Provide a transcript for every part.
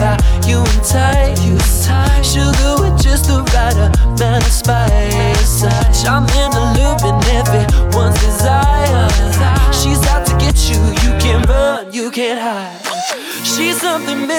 about you and tight. You tight. Sugar with just the right amount of spice.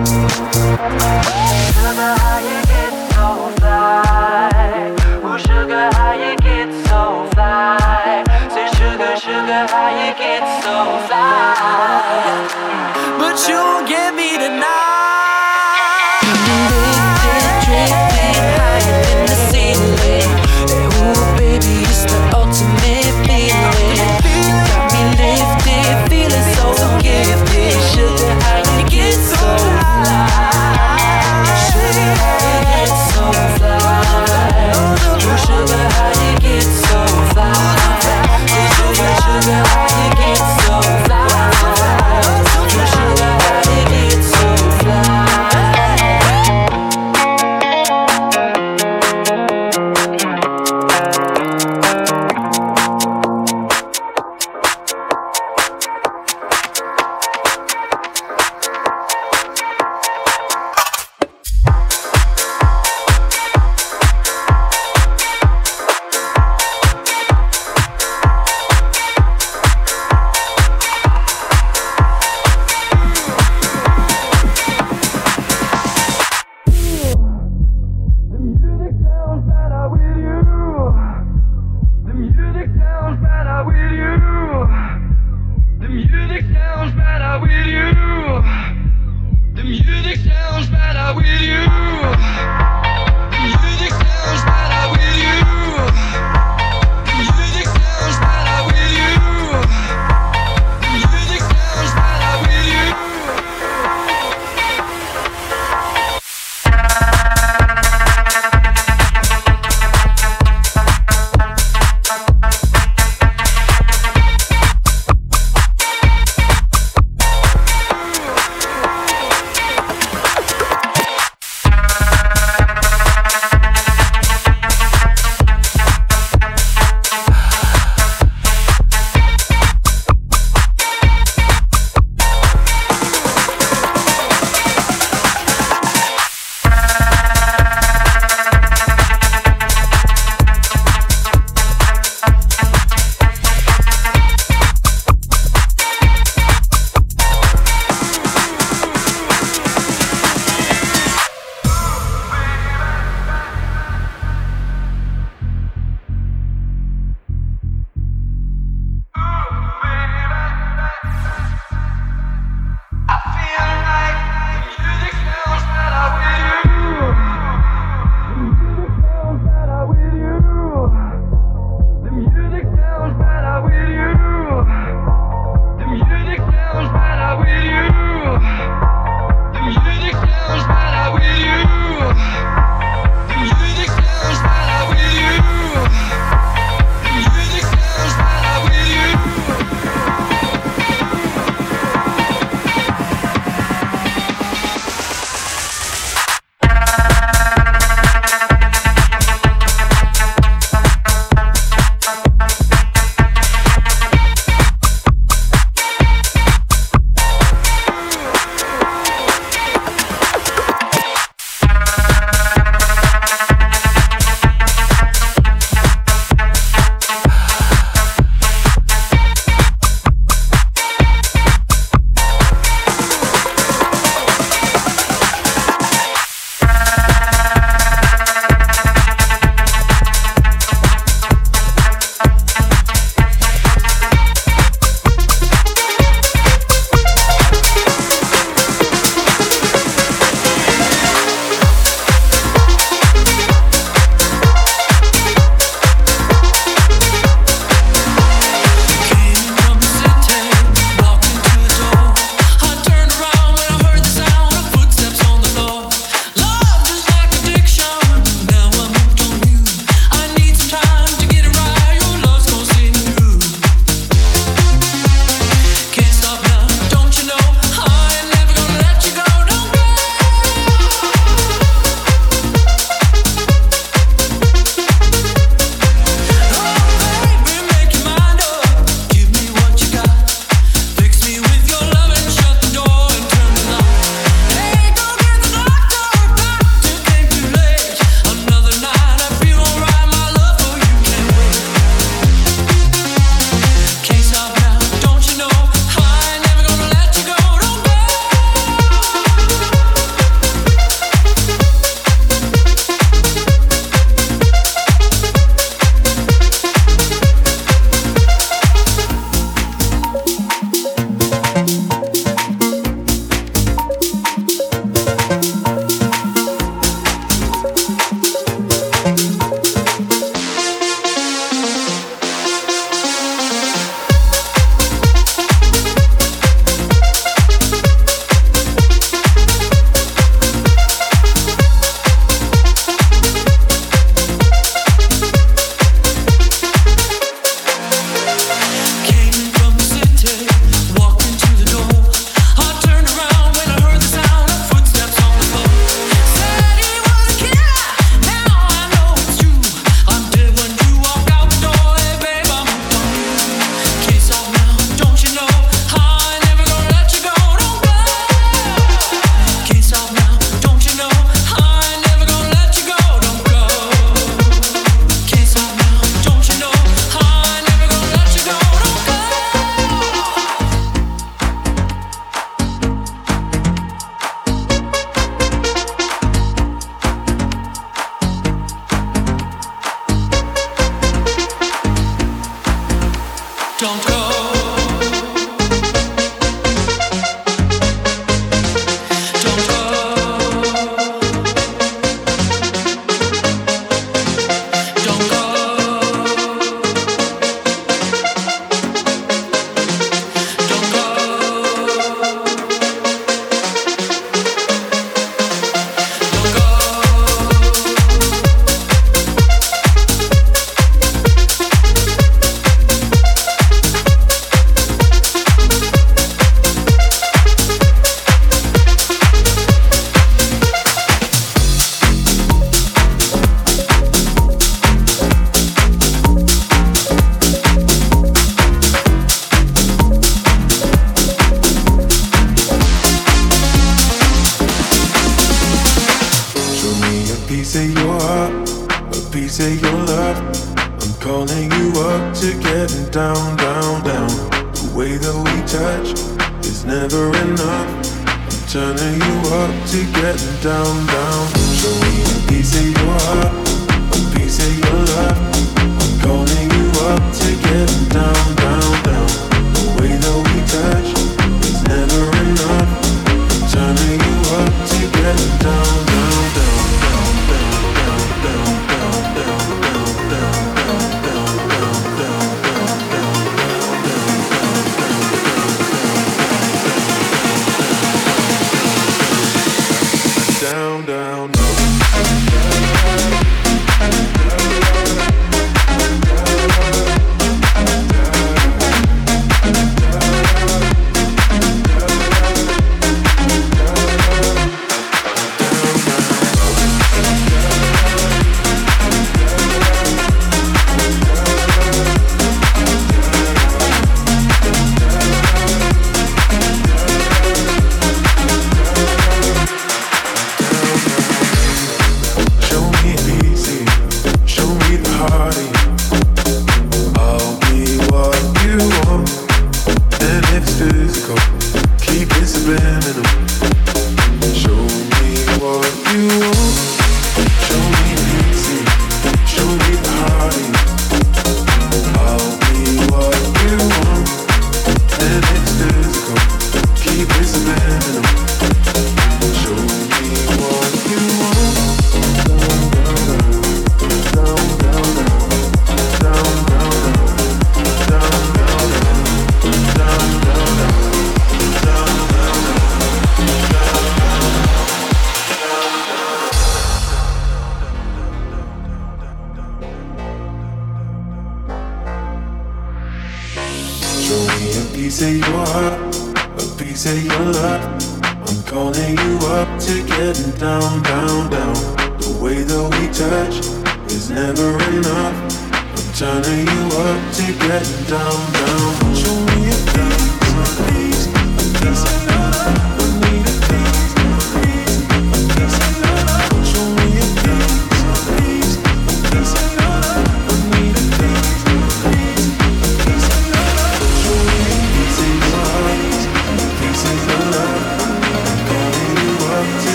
Música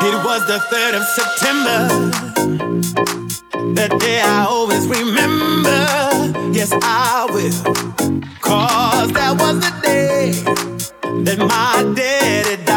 It was the 3rd of September, that day I always remember. Yes, I will. Cause that was the day that my daddy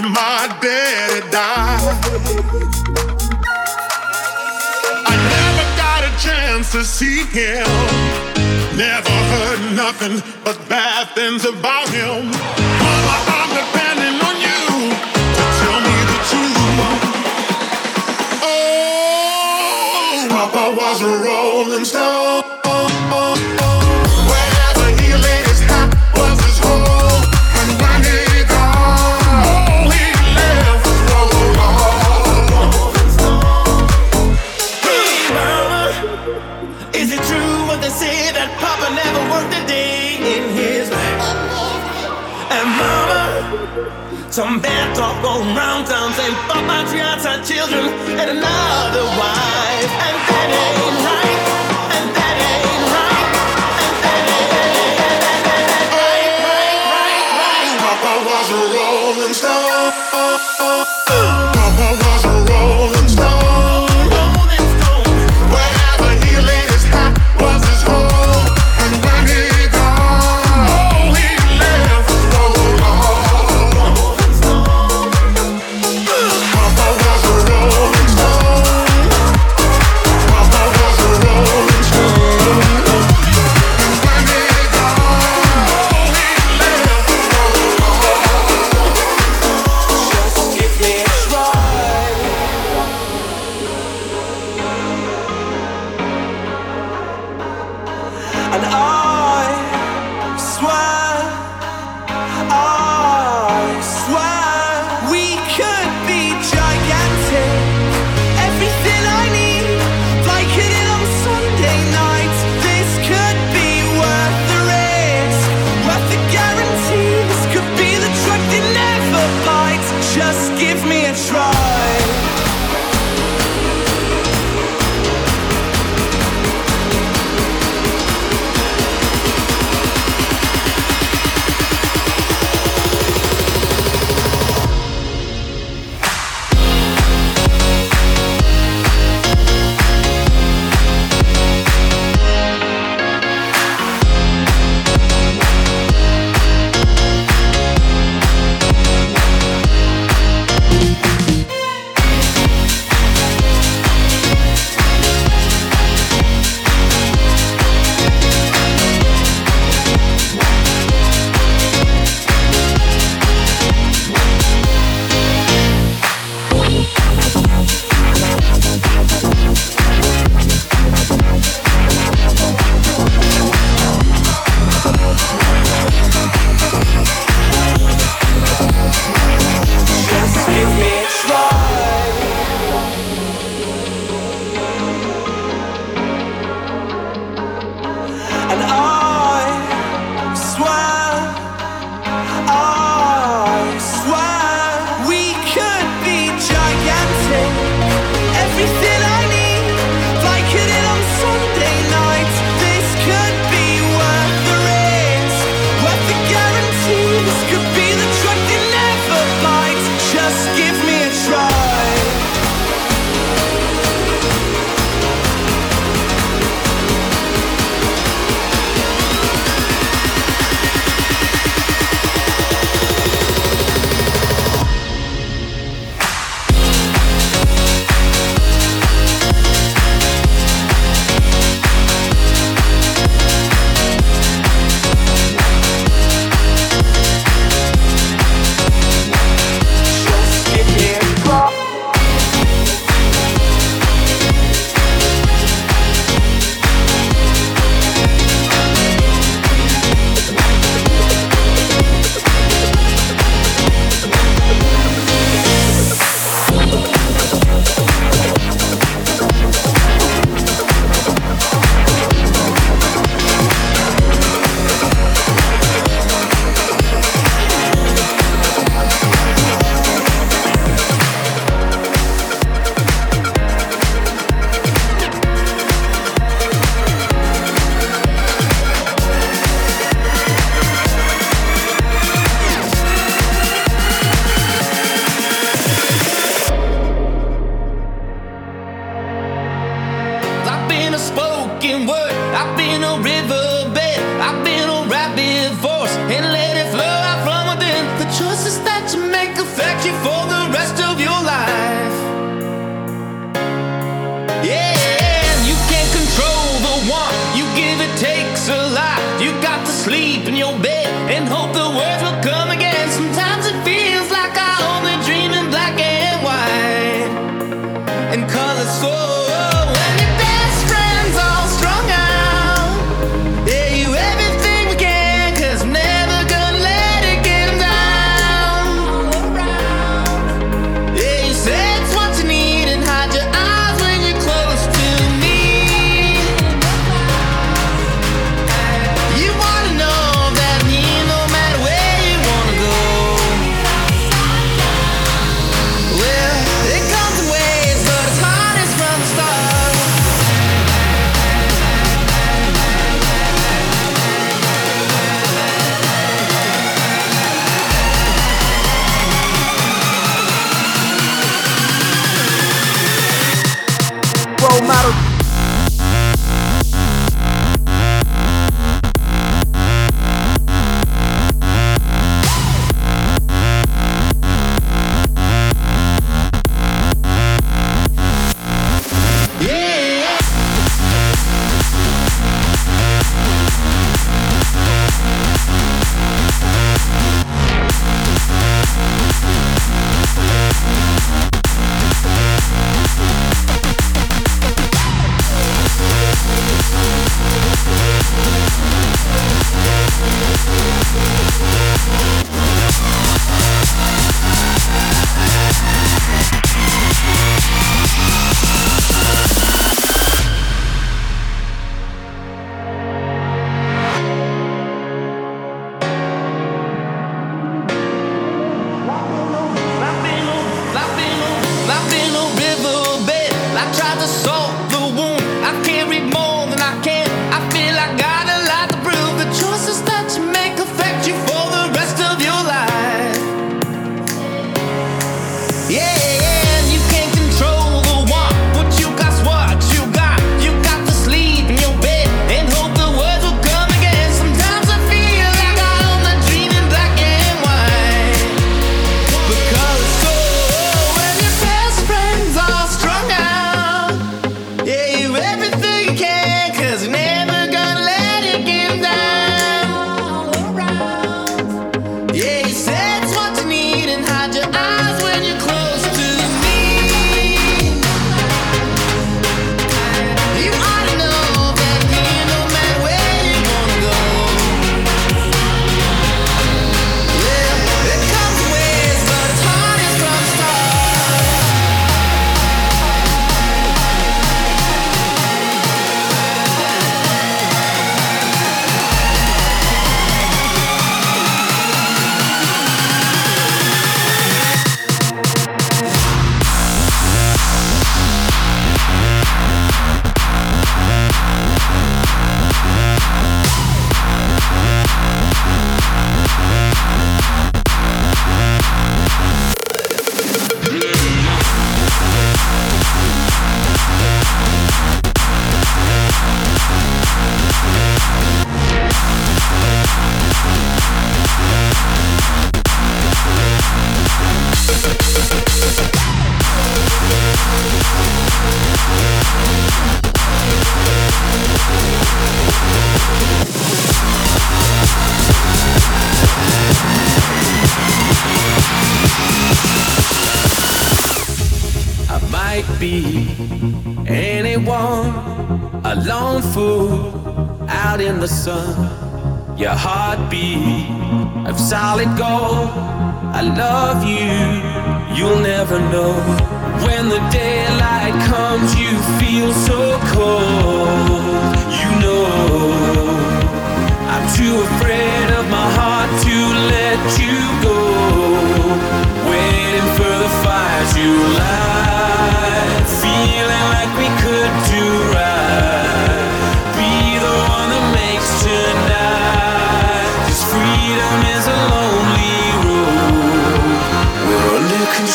when my daddy died. I never got a chance to see him. Never heard nothing but bad things about him. Mama, I'm depending on you to tell me the truth. Oh, Papa was a rolling stone. Some bad talk go round towns and pop out yards children and another wife.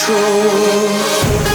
Control.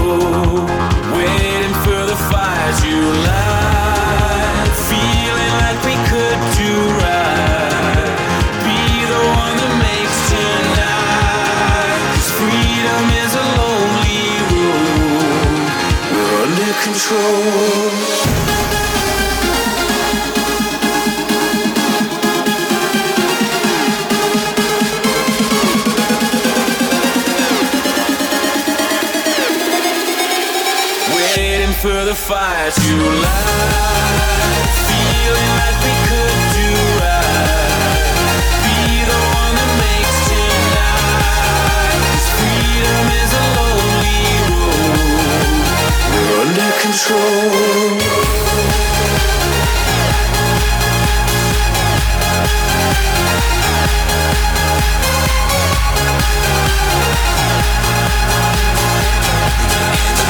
For the fire to light. Feeling like we could control.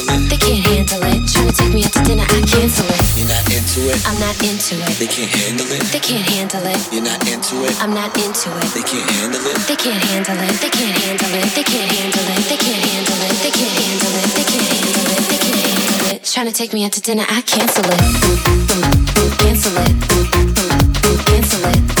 it. They can't handle it. Trying to take me out to dinner, I cancel it. You're not into it. I'm not into it. They can't handle it. They can't handle it. You're not into it. I'm not into it. They can't handle it. They can't handle it. They can't handle it. They can't handle it. They can't handle it. They can't handle it. They can't handle it. They can't handle it. Trying to take me out to dinner, I cancel it. Cancel it. Cancel it.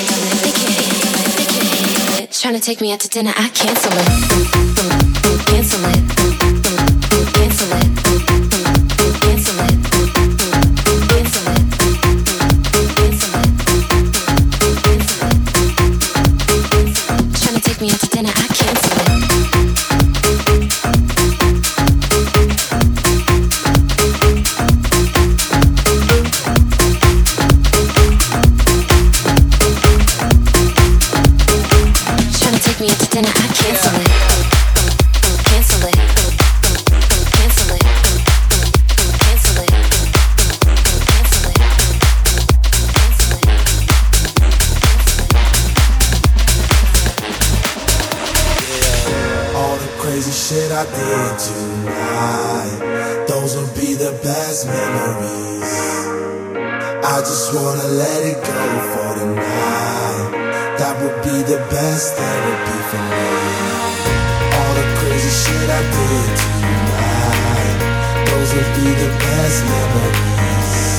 Trying to take me out to dinner, I cancel it. Cancel it. Cancel it. Just wanna let it go for tonight. That would be the best therapy for me. All the crazy shit I did tonight, those will be the best memories.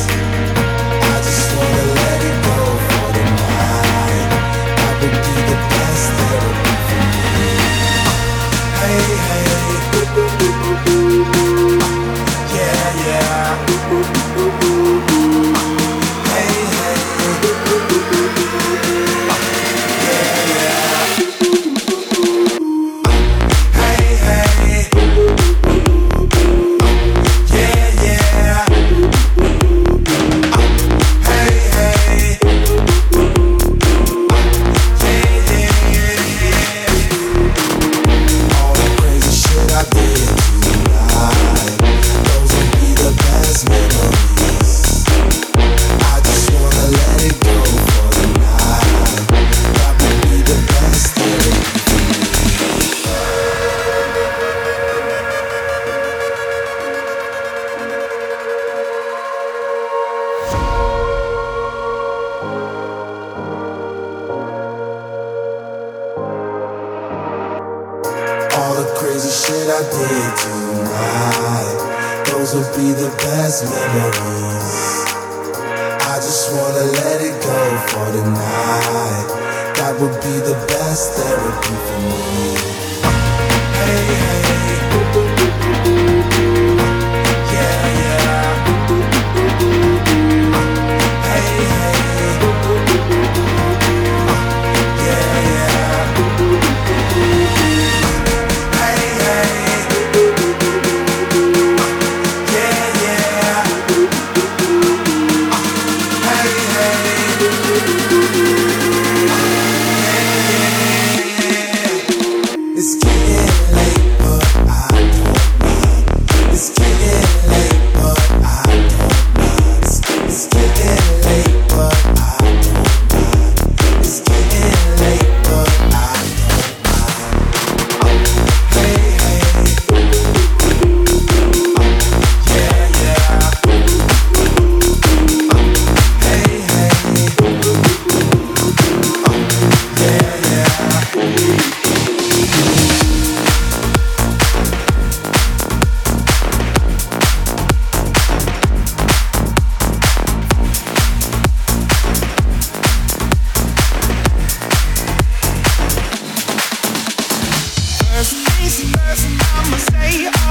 the shit I did tonight. Those will be the best memories. I just wanna let it go for tonight. That would be the best therapy for me.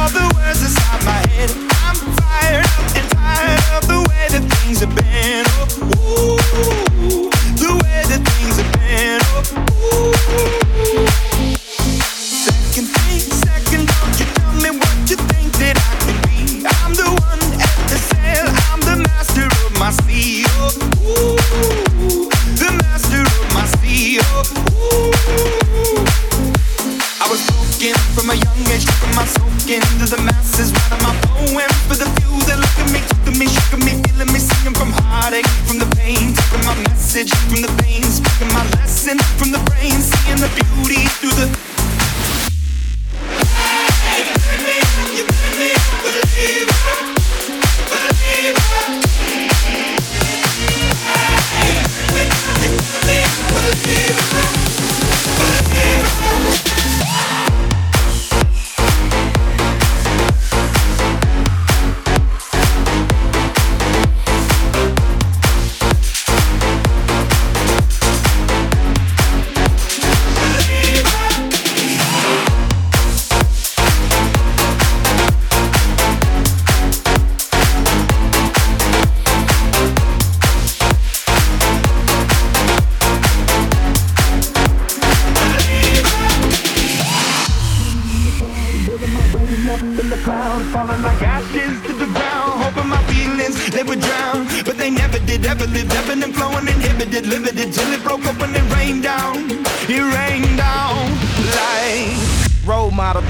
all the words inside my head. I'm fired up. down, falling like ashes to the ground. Hoping my feelings they would drown, but they never did. Ever lived, ebbing and flowing, inhibited, limited till it broke open and rained down. It rained down like role model.